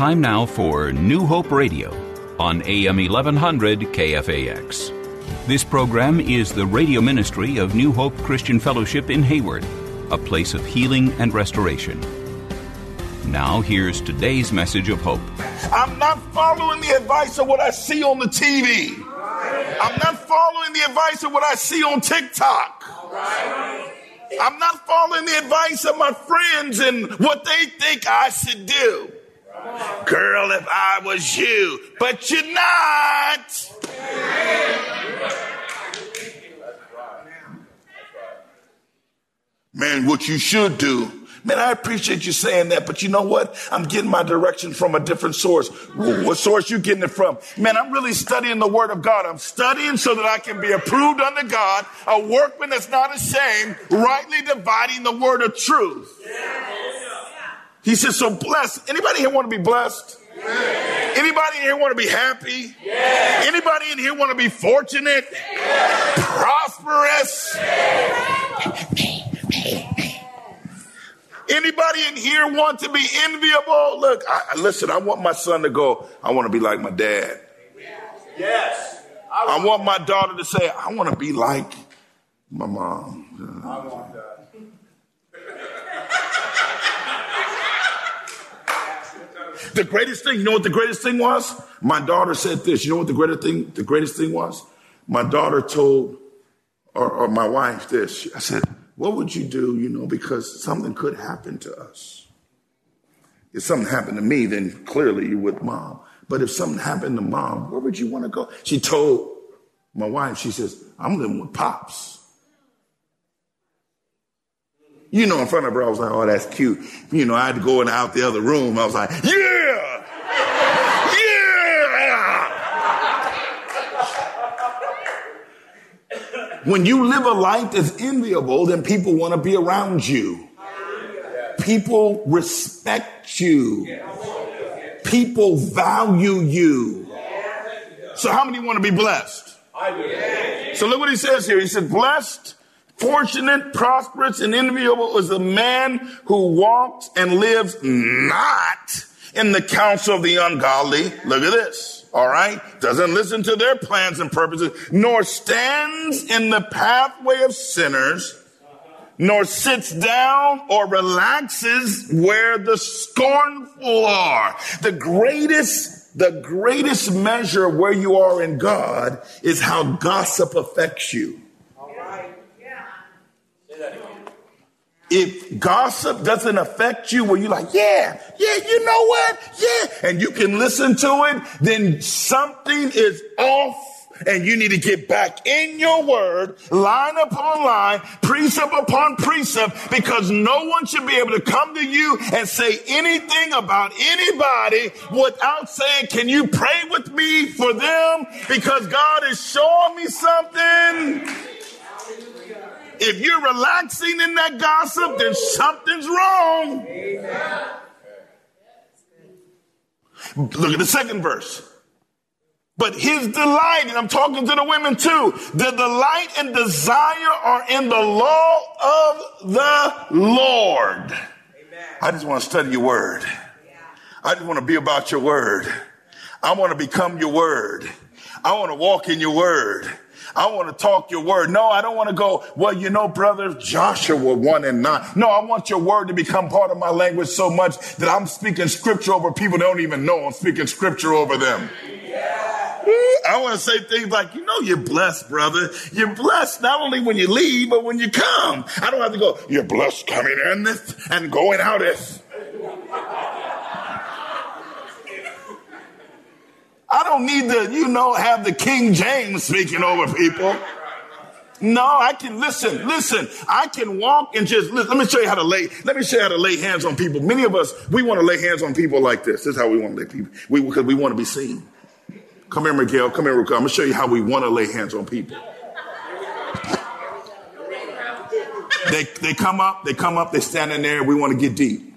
Time now for New Hope Radio on AM 1100 KFAX. This program is the radio ministry of New Hope Christian Fellowship in Hayward, a place of healing and restoration. Now, here's today's message of hope. I'm not following the advice of what I see on the TV. I'm not following the advice of what I see on TikTok. I'm not following the advice of my friends and what they think I should do. Girl, if I was you, but you're not. Man, what you should do. Man, I appreciate you saying that, but you know what? I'm getting my direction from a different source. What source you getting it from? Man, I'm really studying the word of God. I'm studying so that I can be approved unto God, a workman that's not ashamed, rightly dividing the word of truth. He says, so blessed. Anybody here want to be blessed? Anybody in here want to be happy? Anybody in here want to be fortunate? Prosperous? Anybody in here want to be enviable? Look, I, listen, I want my son to go, I want to be like my dad. Yes. I want my daughter to say, I want to be like my mom. I want that. The greatest thing, you know what the greatest thing was? My daughter said this. You know what the greatest thing, the greatest thing was? My daughter told, or, or my wife this. I said, what would you do, you know, because something could happen to us. If something happened to me, then clearly you're with mom. But if something happened to mom, where would you want to go? She told my wife, she says, I'm living with pops. You know, in front of her, I was like, oh, that's cute. You know, I had to go in out the other room. I was like, yeah! Yeah! When you live a life that's enviable, then people want to be around you. People respect you. People value you. So how many want to be blessed? So look what he says here. He said, blessed Fortunate, prosperous, and enviable is the man who walks and lives not in the counsel of the ungodly. Look at this. All right. Doesn't listen to their plans and purposes, nor stands in the pathway of sinners, nor sits down or relaxes where the scornful are. The greatest the greatest measure where you are in God is how gossip affects you. If gossip doesn't affect you where you're like, yeah, yeah, you know what? Yeah. And you can listen to it, then something is off and you need to get back in your word, line upon line, precept upon precept, because no one should be able to come to you and say anything about anybody without saying, can you pray with me for them? Because God is showing me something. If you're relaxing in that gossip, then something's wrong. Look at the second verse. But his delight, and I'm talking to the women too, the delight and desire are in the law of the Lord. I just want to study your word. I just want to be about your word. I want to become your word. I want to walk in your word. I want to talk your word. No, I don't want to go, well, you know, brother Joshua 1 and 9. No, I want your word to become part of my language so much that I'm speaking scripture over people that don't even know I'm speaking scripture over them. I want to say things like, you know, you're blessed, brother. You're blessed not only when you leave, but when you come. I don't have to go, you're blessed coming in this and going out this. I don't need to, you know, have the King James speaking over people. No, I can listen, listen. I can walk and just listen. Let me show you how to lay. Let me show you how to lay hands on people. Many of us, we want to lay hands on people like this. This is how we want to lay people. We because we want to be seen. Come here, Miguel. Come here, Ruka. I'm gonna show you how we want to lay hands on people. They they come up, they come up, they stand in there. We want to get deep.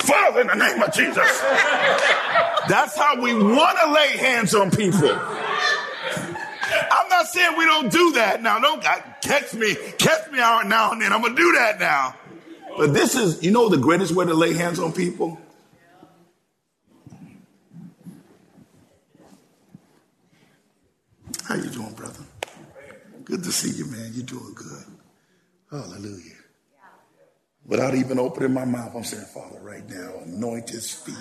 Father, in the name of Jesus. We want to lay hands on people. I'm not saying we don't do that now. Don't catch me, catch me out now and then. I'm gonna do that now. But this is, you know, the greatest way to lay hands on people. How you doing, brother? Good to see you, man. You're doing good. Hallelujah without even opening my mouth, I'm saying, Father, right now, anoint his feet.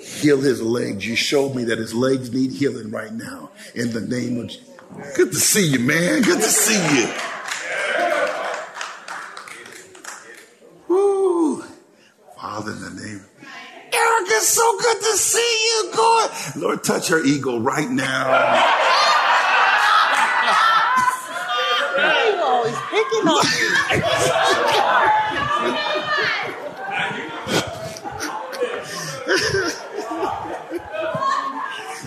Heal his legs. You showed me that his legs need healing right now. In the name of Jesus. Good to see you, man. Good to see you. Woo. Father, in the name. Eric, it's so good to see you, God. Lord, touch her ego right now. always picking on me.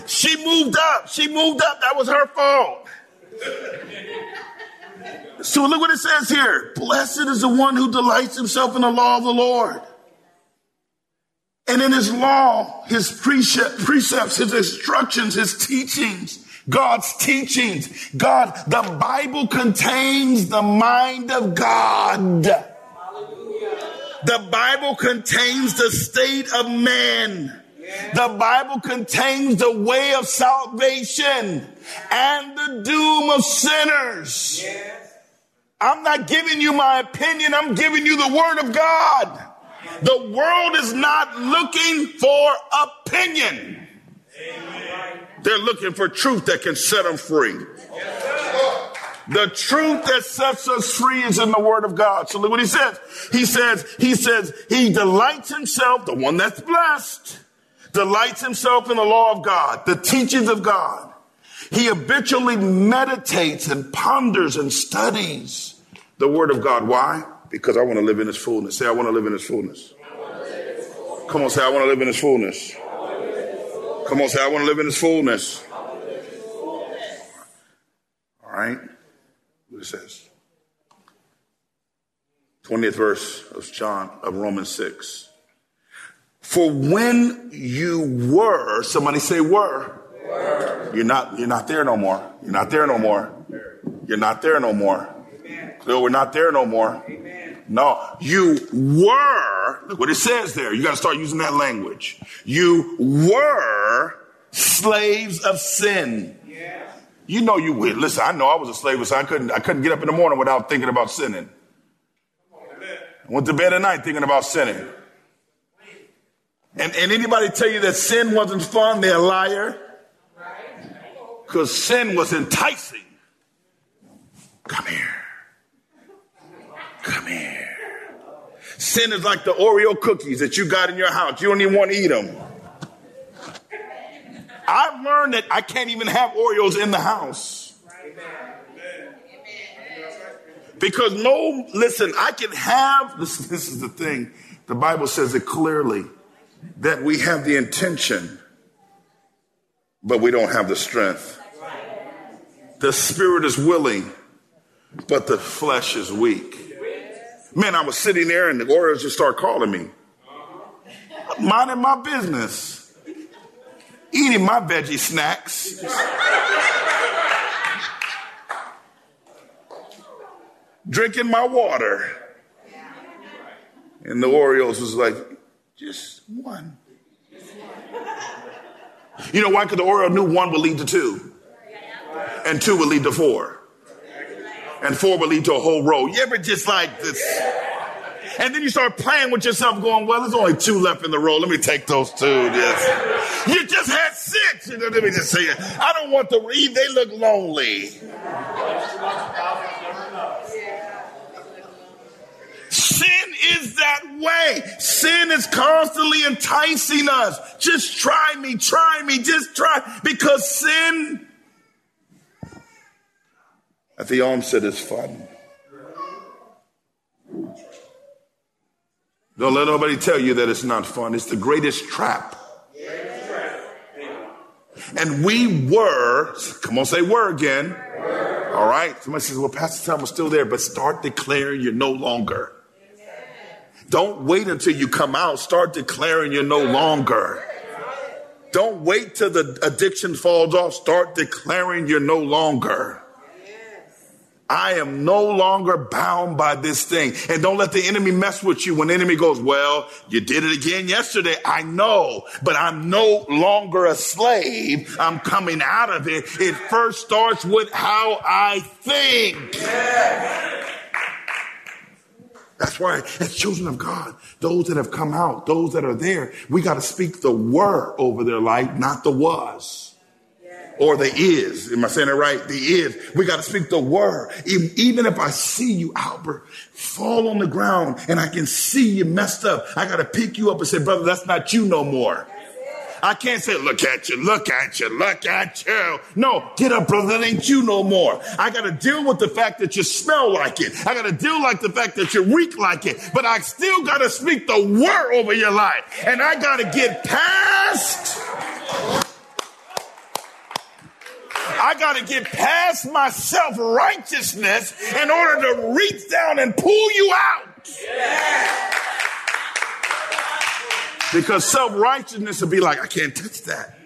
she moved up. She moved up. That was her fault. So look what it says here. Blessed is the one who delights himself in the law of the Lord. And in his law, his precepts, his instructions, his teachings, God's teachings. God, the Bible contains the mind of God. The Bible contains the state of man. The Bible contains the way of salvation and the doom of sinners. I'm not giving you my opinion. I'm giving you the word of God. The world is not looking for opinion. They're looking for truth that can set them free. The truth that sets us free is in the word of God. So look what he says. He says, he says, he delights himself, the one that's blessed, delights himself in the law of God, the teachings of God. He habitually meditates and ponders and studies the word of God. Why? Because I want to live in his fullness. Say, I want to live in his fullness. Come on, say, I want to live in his fullness. Come on, say, I want to live in his fullness. All right what it says. 20th verse of John of Romans 6. For when you were, somebody say were. were. You're not you're not there no more. You're not there no more. You're not there no more. So we're not there no more. No, you were, look what it says there. You got to start using that language. You were slaves of sin. You know you would. Listen, I know I was a slave, so I couldn't, I couldn't get up in the morning without thinking about sinning. I went to bed at night thinking about sinning. And, and anybody tell you that sin wasn't fun, they're a liar. Because sin was enticing. Come here. Come here. Sin is like the Oreo cookies that you got in your house. You don't even want to eat them. I've learned that I can't even have Oreos in the house. Because no, listen, I can have, this, this is the thing, the Bible says it clearly that we have the intention, but we don't have the strength. The spirit is willing, but the flesh is weak. Man, I was sitting there and the Oreos just start calling me. minding my business eating my veggie snacks. drinking my water. And the Oreos was like, just one. You know why? Because the Oreo knew one would lead to two, and two would lead to four, and four would lead to a whole row. You ever just like this? And then you start playing with yourself, going, well, there's only two left in the row. Let me take those two. Yes. You just had six. You know, let me just say it. I don't want to read. They look lonely. Sin is that way. Sin is constantly enticing us. Just try me, try me, just try. Because sin at the onset is fun. Don't let nobody tell you that it's not fun. It's the greatest trap. And we were, come on, say were again. All right. Somebody says, well, Pastor Tom was still there, but start declaring you're no longer. Don't wait until you come out. Start declaring you're no longer. Don't wait till the addiction falls off. Start declaring you're no longer. I am no longer bound by this thing. And don't let the enemy mess with you when the enemy goes, well, you did it again yesterday. I know, but I'm no longer a slave. I'm coming out of it. It first starts with how I think. That's why, as children of God, those that have come out, those that are there, we got to speak the word over their life, not the was or the is. Am I saying it right? The is. We got to speak the word. Even if I see you, Albert, fall on the ground and I can see you messed up, I got to pick you up and say, brother, that's not you no more. I can't say, look at you, look at you, look at you. No, get up, brother. That ain't you no more. I got to deal with the fact that you smell like it. I got to deal like the fact that you reek like it. But I still got to speak the word over your life. And I got to get past I got to get past my self righteousness in order to reach down and pull you out. Because self righteousness will be like, I can't touch that.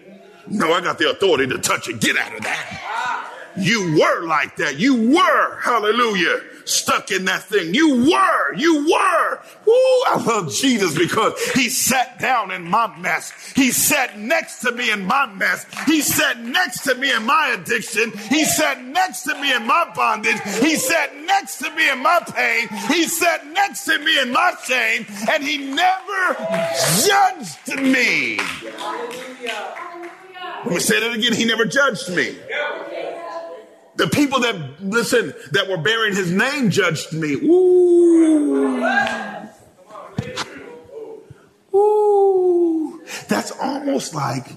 No, I got the authority to touch it. Get out of that. You were like that. You were, hallelujah, stuck in that thing. You were, you were. Ooh, I love Jesus because he sat down in my mess. He sat next to me in my mess. He sat next to me in my addiction. He sat next to me in my bondage. He sat next to me in my pain. He sat next to me in my shame. And he never judged me. Let me say that again. He never judged me. The people that, listen, that were bearing his name judged me. Ooh. Ooh. That's almost like,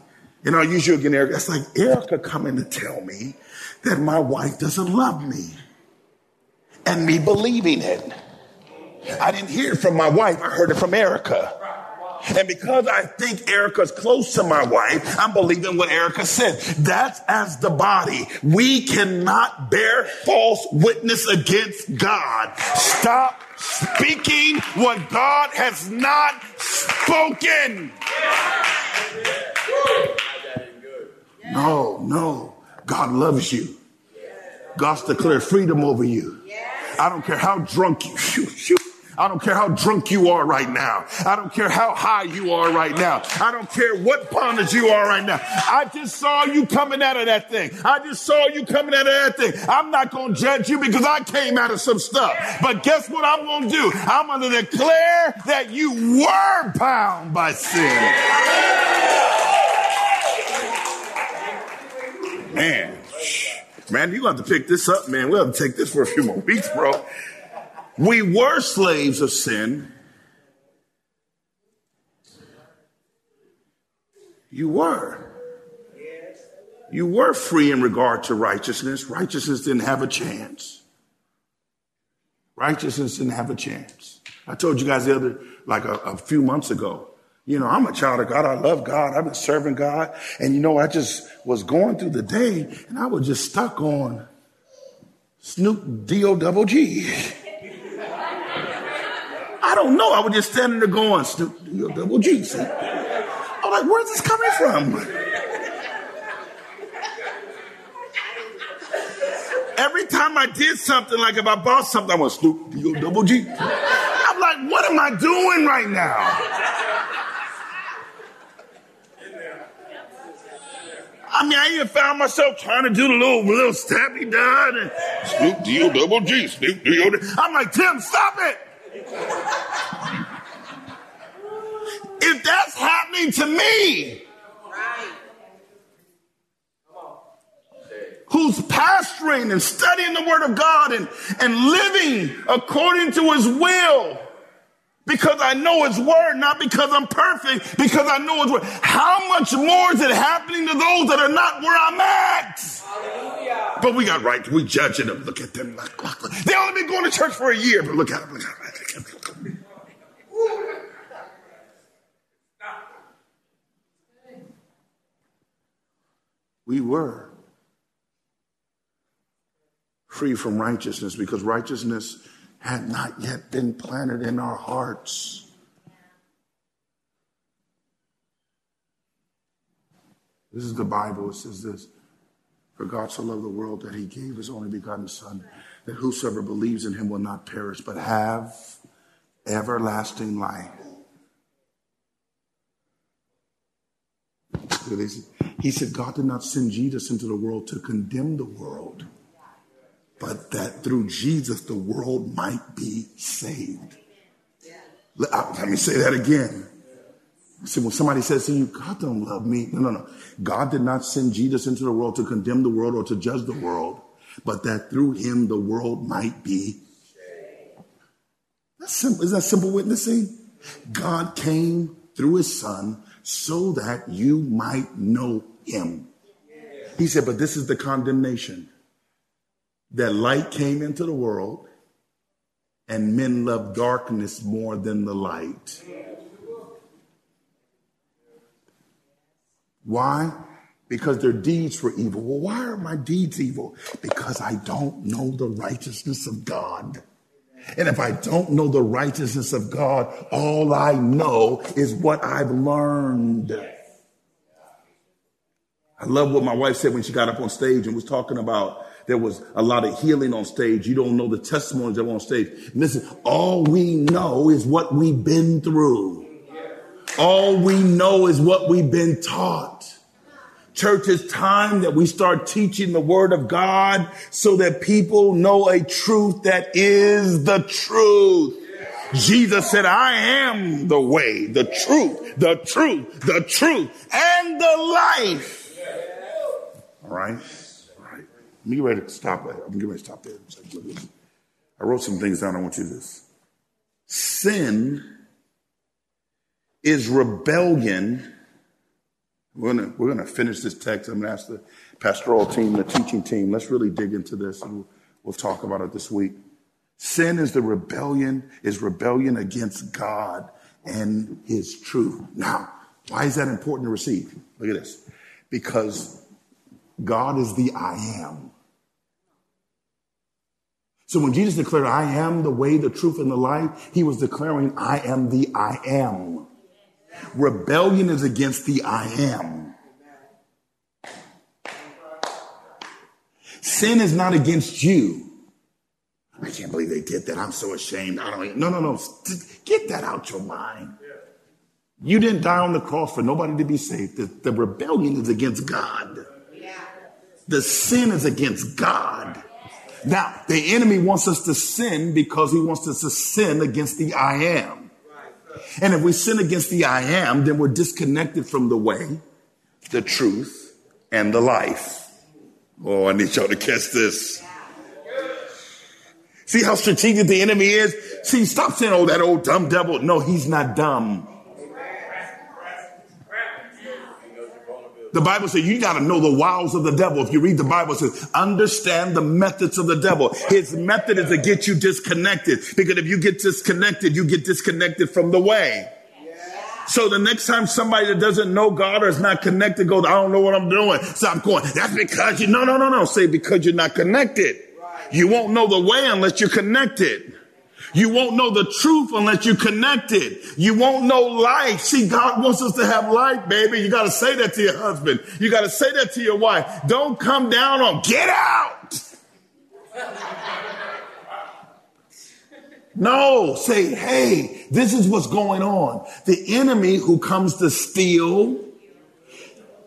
and I'll use you again, Eric. That's like Erica coming to tell me that my wife doesn't love me and me believing it. I didn't hear it from my wife, I heard it from Erica. And because I think Erica's close to my wife, I'm believing what Erica said. That's as the body. We cannot bear false witness against God. Stop speaking what God has not spoken. No, no. God loves you. God's declared freedom over you. I don't care how drunk you. I don't care how drunk you are right now. I don't care how high you are right now. I don't care what bondage you are right now. I just saw you coming out of that thing. I just saw you coming out of that thing. I'm not going to judge you because I came out of some stuff. But guess what I'm going to do? I'm going to declare that you were bound by sin. Man, man, you have to pick this up, man. We'll have to take this for a few more weeks, bro. We were slaves of sin. You were. You were free in regard to righteousness. Righteousness didn't have a chance. Righteousness didn't have a chance. I told you guys the other, like a, a few months ago, you know, I'm a child of God. I love God. I've been serving God. And you know, I just was going through the day and I was just stuck on Snoop D-O double G. I don't know. I was just standing there going, double G. See? I'm like, where's this coming from? Every time I did something, like if I bought something, I went Snoop double G. I'm like, what am I doing right now? I mean, I even found myself trying to do the little little stabby done and Snoop D double G, Snoop D. I'm like, Tim, stop it. If that's happening to me, who's pastoring and studying the Word of God and, and living according to His will, Because I know his word, not because I'm perfect, because I know his word. How much more is it happening to those that are not where I'm at? Hallelujah. But we got right, we judging them. Look at them. They only been going to church for a year, but look at them. Look at them. We were free from righteousness because righteousness had not yet been planted in our hearts. This is the Bible. It says this For God so loved the world that he gave his only begotten Son, that whosoever believes in him will not perish, but have everlasting life. He said, God did not send Jesus into the world to condemn the world but that through Jesus the world might be saved. Let, let me say that again. See, when somebody says to you, God don't love me. No, no, no. God did not send Jesus into the world to condemn the world or to judge the world, but that through him the world might be. That's simple. Is that simple witnessing? God came through his son so that you might know him. He said, but this is the condemnation that light came into the world and men loved darkness more than the light. Why? Because their deeds were evil. Well, why are my deeds evil? Because I don't know the righteousness of God. And if I don't know the righteousness of God, all I know is what I've learned. I love what my wife said when she got up on stage and was talking about there was a lot of healing on stage. You don't know the testimonies that were on stage. Listen, all we know is what we've been through. All we know is what we've been taught. Church, it's time that we start teaching the word of God so that people know a truth that is the truth. Jesus said, I am the way, the truth, the truth, the truth, and the life. All right? All right. Let me get ready to stop. I'm getting ready to stop there. I wrote some things down. I want you to this. Sin is rebellion. We're gonna we're gonna finish this text. I'm gonna ask the pastoral team, the teaching team. Let's really dig into this, and we'll, talk about it this week. Sin is the rebellion is rebellion against God and His truth. Now, why is that important to receive? Look at this, because God is the I am. So when Jesus declared, I am the way, the truth, and the life, he was declaring, I am the I am. Rebellion is against the I am. Sin is not against you. I can't believe they did that. I'm so ashamed. I don't. No, no, no. Get that out your mind. You didn't die on the cross for nobody to be saved. The, the rebellion is against God. The sin is against God. Now, the enemy wants us to sin because he wants us to sin against the I am. And if we sin against the I am, then we're disconnected from the way, the truth, and the life. Oh, I need y'all to catch this. See how strategic the enemy is? See, stop saying, oh, that old dumb devil. No, he's not dumb. The Bible says you got to know the wiles of the devil. If you read the Bible, it says understand the methods of the devil. His method is to get you disconnected because if you get disconnected, you get disconnected from the way. So the next time somebody that doesn't know God or is not connected goes, I don't know what I'm doing. Stop going. That's because you, no, no, no, no. Say because you're not connected. You won't know the way unless you're connected. You won't know the truth unless you're connected. You won't know life. See, God wants us to have life, baby. You got to say that to your husband. You got to say that to your wife. Don't come down on, get out. No, say, hey, this is what's going on. The enemy who comes to steal,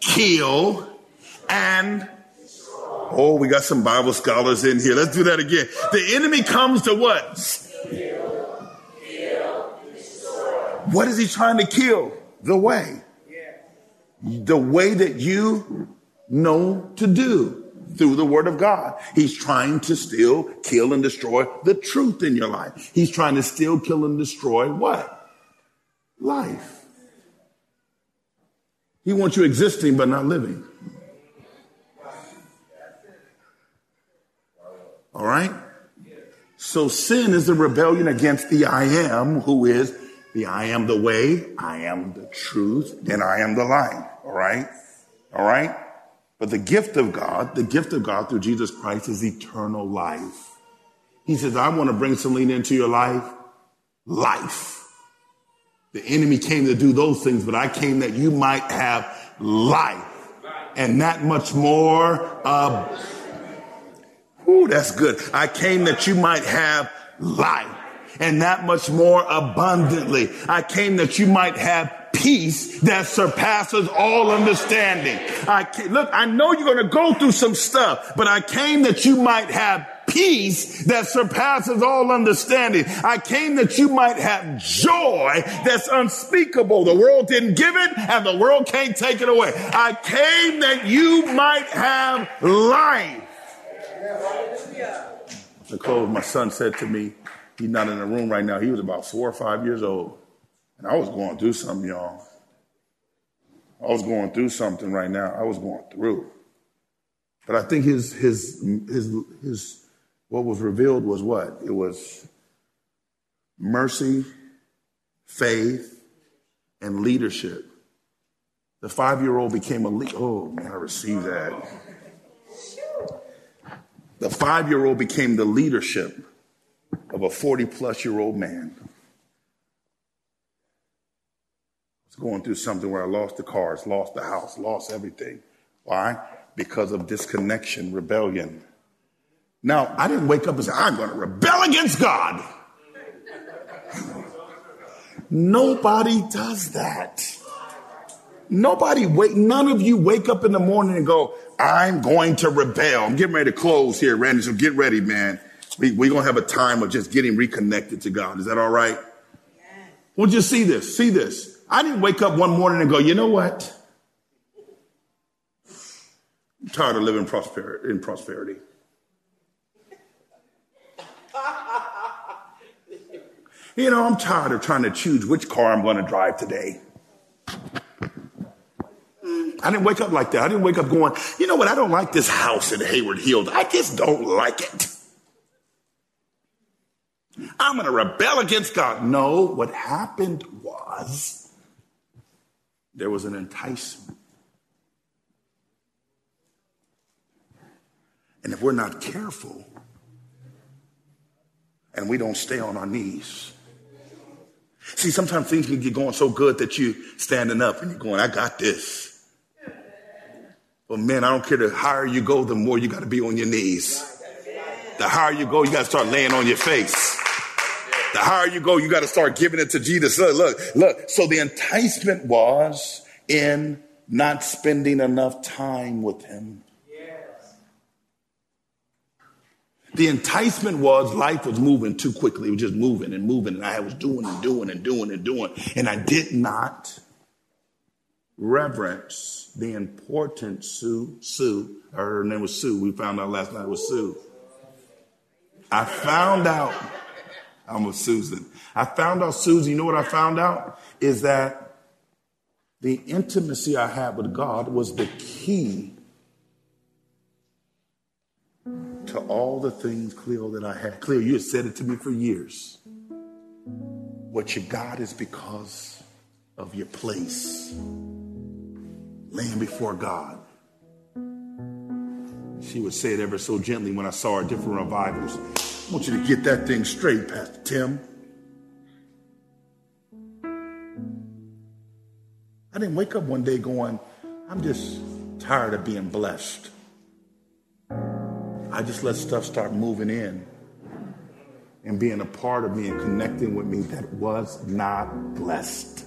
kill, and Oh, we got some Bible scholars in here. Let's do that again. The enemy comes to what? What is he trying to kill? The way. The way that you know to do through the word of God. He's trying to still kill, and destroy the truth in your life. He's trying to still kill, and destroy what? life. He wants you existing but not living. All right? So sin is the rebellion against the I am, who is the I am the way, I am the truth, and I am the life. All right? All right? But the gift of God, the gift of God through Jesus Christ is eternal life. He says, I want to bring Selena into your life. Life. The enemy came to do those things, but I came that you might have life and that much more. Uh, Ooh, that's good. I came that you might have life and that much more abundantly. I came that you might have peace that surpasses all understanding. I look, I know you're going to go through some stuff, but I came that you might have peace that surpasses all understanding. I came that you might have joy that's unspeakable. The world didn't give it and the world can't take it away. I came that you might have life. Nicole, my son said to me, he's not in the room right now. He was about four or five years old. And I was going through something, y'all. I was going through something right now. I was going through. But I think his his his his what was revealed was what? It was mercy, faith, and leadership. The five-year-old became a leader. Oh man, I received that. The five-year-old became the leadership of a 40-plus year old man. I was going through something where I lost the cars, lost the house, lost everything. Why? Because of disconnection, rebellion. Now, I didn't wake up and say, I'm going to rebel against God. Nobody does that. Nobody wake, none of you wake up in the morning and go, I'm going to rebel. I'm getting ready to close here, Randy. So get ready, man. We're we going to have a time of just getting reconnected to God. Is that all right? Well, just see this. See this. I didn't wake up one morning and go, you know what? I'm tired of living prosperity, in prosperity. You know, I'm tired of trying to choose which car I'm going to drive today. I didn't wake up like that. I didn't wake up going, you know what? I don't like this house in Hayward Hills. I just don't like it. I'm going to rebel against God. No, what happened was there was an enticement. And if we're not careful and we don't stay on our knees, see, sometimes things can get going so good that you're standing up and you're going, I got this. But man, I don't care. The higher you go, the more you got to be on your knees. The higher you go, you got to start laying on your face. The higher you go, you got to start giving it to Jesus. Look, look, look. So the enticement was in not spending enough time with him. The enticement was life was moving too quickly. It was just moving and moving. And I was doing and doing and doing and doing. And I did not reverence the important Sue, Sue, her name was Sue. We found out last night was Sue. I found out I'm with Susan. I found out, Susan, you know what I found out? Is that the intimacy I had with God was the key to all the things, Cleo, that I had. Cleo, you have said it to me for years. What you got is because of your place laying before God. She would say it ever so gently when I saw her different revivals. I want you to get that thing straight, Pastor Tim. I didn't wake up one day going, I'm just tired of being blessed. I just let stuff start moving in and being a part of me and connecting with me that was not blessed.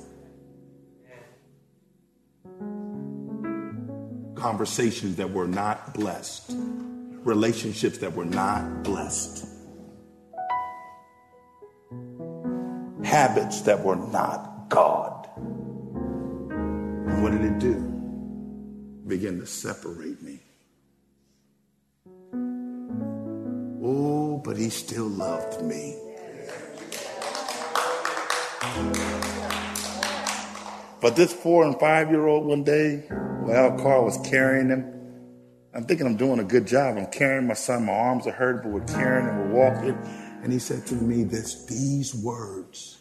Conversations that were not blessed, relationships that were not blessed. habits that were not God. And what did it do? Begin to separate me. Oh, but he still loved me. But this four and five year old one day, while Carl was carrying him, I'm thinking I'm doing a good job. I'm carrying my son. My arms are hurt, but we're carrying and we're walking. And he said to me this, these words.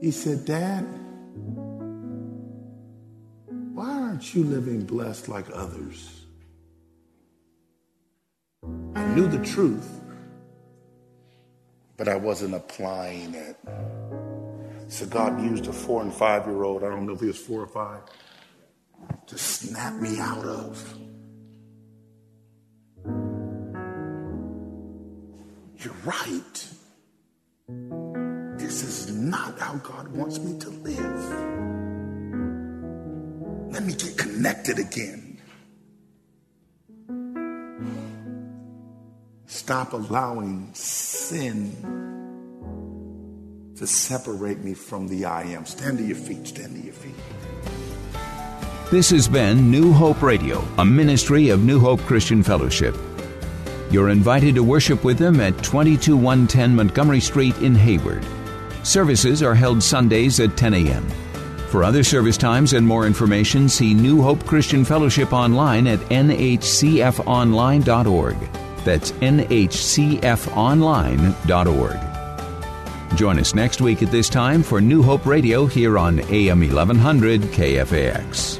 He said, Dad, why aren't you living blessed like others? I knew the truth, but I wasn't applying it. So God used a four and five year old, I don't know if he was four or five, to snap me out of. You're right. This is not how God wants me to live. Let me get connected again. Stop allowing sin to separate me from the I am. Stand to your feet. Stand to your feet. This has been New Hope Radio, a ministry of New Hope Christian Fellowship. You're invited to worship with them at 22110 Montgomery Street in Hayward. Services are held Sundays at 10 a.m. For other service times and more information, see New Hope Christian Fellowship online at nhcfonline.org. That's nhcfonline.org. Join us next week at this time for New Hope Radio here on AM 1100 KFAX.